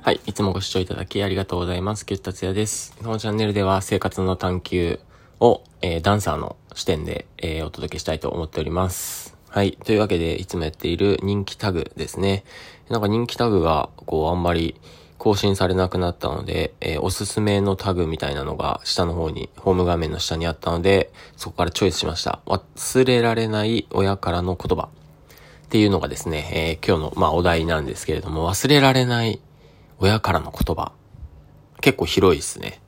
はい。いつもご視聴いただきありがとうございます。キュッタツヤです。このチャンネルでは生活の探求を、えー、ダンサーの視点で、えー、お届けしたいと思っております。はい。というわけで、いつもやっている人気タグですね。なんか人気タグが、こう、あんまり更新されなくなったので、えー、おすすめのタグみたいなのが下の方に、ホーム画面の下にあったので、そこからチョイスしました。忘れられない親からの言葉。っていうのがですね、えー、今日の、まあ、お題なんですけれども、忘れられない親からの言葉。結構広いですね。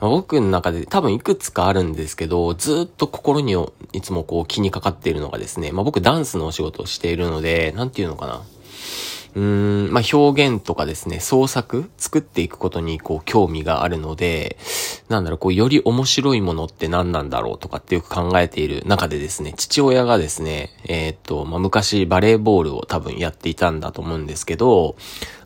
僕の中で多分いくつかあるんですけど、ずっと心にいつもこう気にかかっているのがですね、まあ僕ダンスのお仕事をしているので、なんていうのかな。うーん、まあ、表現とかですね、創作作っていくことにこう興味があるので、なんだろう、こうより面白いものって何なんだろうとかってよく考えている中でですね、父親がですね、えー、っと、まあ、昔バレーボールを多分やっていたんだと思うんですけど、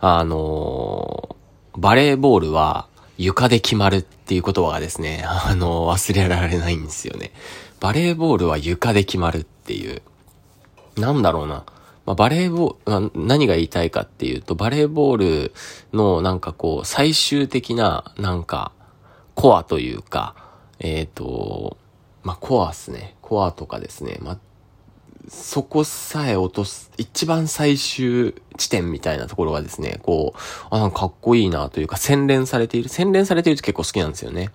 あのー、バレーボールは床で決まるっていう言葉がですね、あのー、忘れられないんですよね。バレーボールは床で決まるっていう、なんだろうな。まあ、バレーボール、何が言いたいかっていうと、バレーボールのなんかこう、最終的ななんか、コアというか、えっ、ー、と、まあ、コアっすね。コアとかですね。まあ、そこさえ落とす、一番最終地点みたいなところがですね、こう、あ、なんかかっこいいなというか、洗練されている。洗練されているって結構好きなんですよね。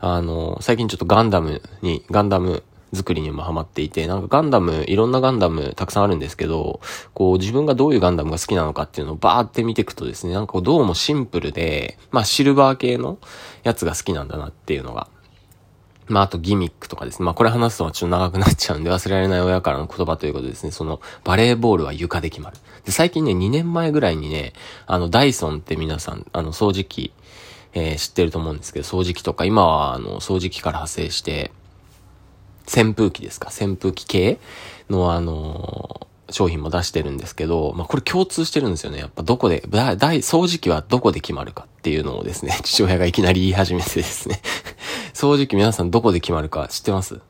あの、最近ちょっとガンダムに、ガンダム作りにもハマっていて、なんかガンダム、いろんなガンダムたくさんあるんですけど、こう自分がどういうガンダムが好きなのかっていうのをバーって見ていくとですね、なんかどうもシンプルで、まあシルバー系のやつが好きなんだなっていうのが。まああとギミックとかですね。まあこれ話すとちょっと長くなっちゃうんで忘れられない親からの言葉ということですね。そのバレーボールは床で決まる。で、最近ね、2年前ぐらいにね、あのダイソンって皆さん、あの掃除機、えー、知ってると思うんですけど、掃除機とか、今はあの掃除機から派生して、扇風機ですか？扇風機系のあのー、商品も出してるんですけど、まあ、これ共通してるんですよね。やっぱどこで、大、掃除機はどこで決まるかっていうのをですね、父親がいきなり言い始めてですね 掃除機皆さんどこで決まるか知ってます？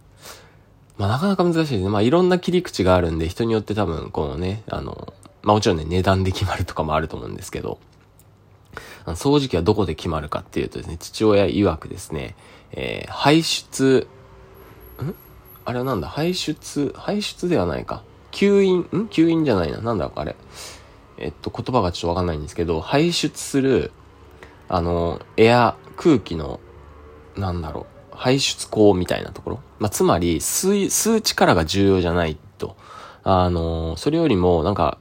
まあ、なかなか難しいですね。まあ、いろんな切り口があるんで、人によって多分、このね、あの、まあ、もちろんね、値段で決まるとかもあると思うんですけど、掃除機はどこで決まるかっていうとですね、父親曰くですね、えー、排出ん？あれはなんだ？排出、排出ではないか。吸引、ん？吸引じゃないな。なんだあれ。えっと、言葉がちょっとわかんないんですけど、排出する、あの、エア、空気の、なんだろう、排出口みたいなところ。まあ、つまり、吸、吸う力が重要じゃないと。あの、それよりも、なんか、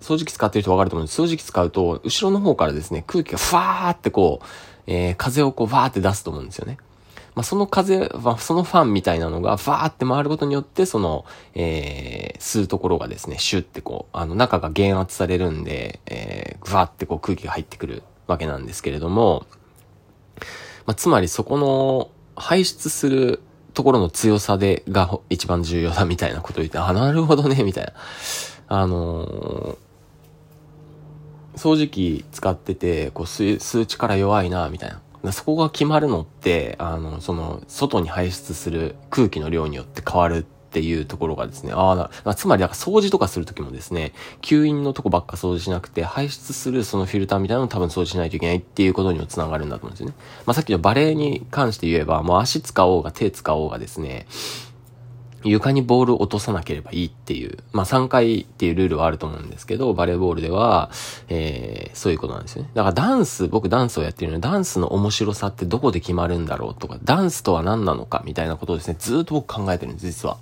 掃除機使ってる人わかると思うんです。掃除機使うと、後ろの方からですね、空気がふわーってこう、えー、風をこう、わーって出すと思うんですよね。まあ、その風は、そのファンみたいなのが、ファーって回ることによって、その、えー、吸うところがですね、シュってこう、あの、中が減圧されるんで、えー、ぐわってこう空気が入ってくるわけなんですけれども、まあ、つまりそこの、排出するところの強さで、が一番重要だみたいなことを言って、あ、なるほどね、みたいな。あのー、掃除機使ってて、こう吸、吸う力弱いな、みたいな。そこが決まるのって、あの、その、外に排出する空気の量によって変わるっていうところがですね、ああ、つまり、掃除とかするときもですね、吸引のとこばっか掃除しなくて、排出するそのフィルターみたいなのを多分掃除しないといけないっていうことにもつながるんだと思うんですよね。まあ、さっきのバレエに関して言えば、もう足使おうが手使おうがですね、床にボールを落とさなければいいっていう、まあ3回っていうルールはあると思うんですけど、バレーボールでは、えー、そういうことなんですよね。だからダンス、僕ダンスをやってるので、ダンスの面白さってどこで決まるんだろうとか、ダンスとは何なのかみたいなことをですね、ずっと僕考えてるんです、実は。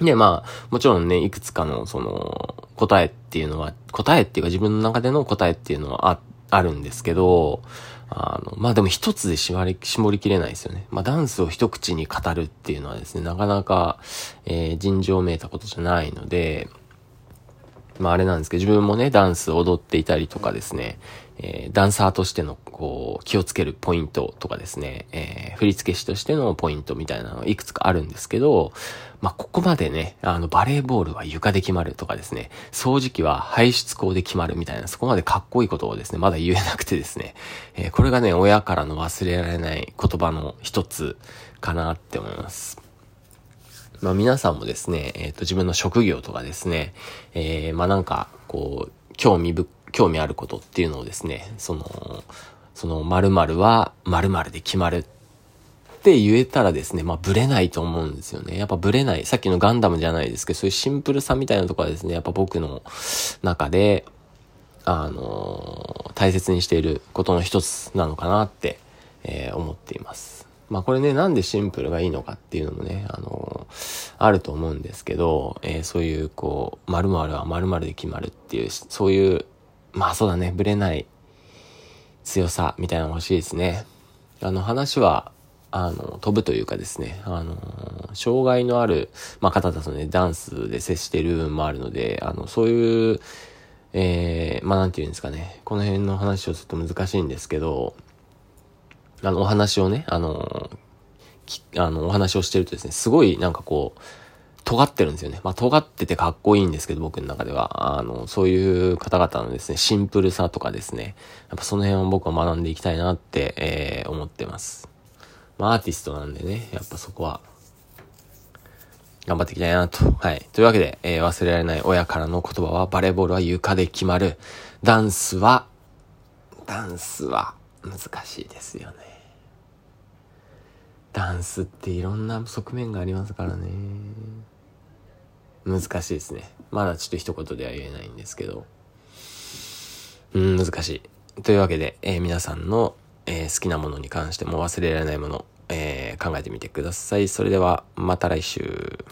で、まあ、もちろんね、いくつかの、その、答えっていうのは、答えっていうか自分の中での答えっていうのはあっ、あるんですけど、あの、まあ、でも一つで絞り、絞りきれないですよね。まあ、ダンスを一口に語るっていうのはですね、なかなか、えー、尋常めいたことじゃないので、まあ、あれなんですけど、自分もね、ダンス踊っていたりとかですね、えー、ダンサーとしての、こう、気をつけるポイントとかですね、えー、振付師としてのポイントみたいなのいくつかあるんですけど、まあ、ここまでね、あの、バレーボールは床で決まるとかですね、掃除機は排出口で決まるみたいな、そこまでかっこいいことをですね、まだ言えなくてですね、えー、これがね、親からの忘れられない言葉の一つかなって思います。まあ皆さんもですね、えっ、ー、と自分の職業とかですね、えー、まあなんか、こう、興味ぶ、興味あることっていうのをですね、その、その〇〇は〇〇で決まるって言えたらですね、まあブレないと思うんですよね。やっぱブレない。さっきのガンダムじゃないですけど、そういうシンプルさみたいなとこはですね、やっぱ僕の中で、あのー、大切にしていることの一つなのかなって、えー、思っています。まあこれね、なんでシンプルがいいのかっていうのもね、あのー、あると思うんですけど、えそういうこう、〇〇は〇〇で決まるっていう、そういう、まあそうだね、ブレない強さみたいなの欲しいですね。あの話は、あの、飛ぶというかですね、あの、障害のある、まあ、方だとね、ダンスで接している部分もあるので、あの、そういう、えー、まあ、なんて言うんですかね、この辺の話をすると難しいんですけど、あの、お話をね、あの、あの、お話をしてるとですね、すごいなんかこう、尖ってるんですよね。まあ、尖っててかっこいいんですけど、僕の中では。あの、そういう方々のですね、シンプルさとかですね、やっぱその辺を僕は学んでいきたいなって、えー、思ってます。まあ、アーティストなんでね、やっぱそこは、頑張っていきたいなと。はい。というわけで、えー、忘れられない親からの言葉は、バレーボールは床で決まる。ダンスは、ダンスは難しいですよね。ダンスっていろんな側面がありますからね。難しいですね。まだちょっと一言では言えないんですけど。うん、難しい。というわけで、えー、皆さんのえー、好きなものに関しても忘れられないもの、えー、考えてみてください。それでは、また来週。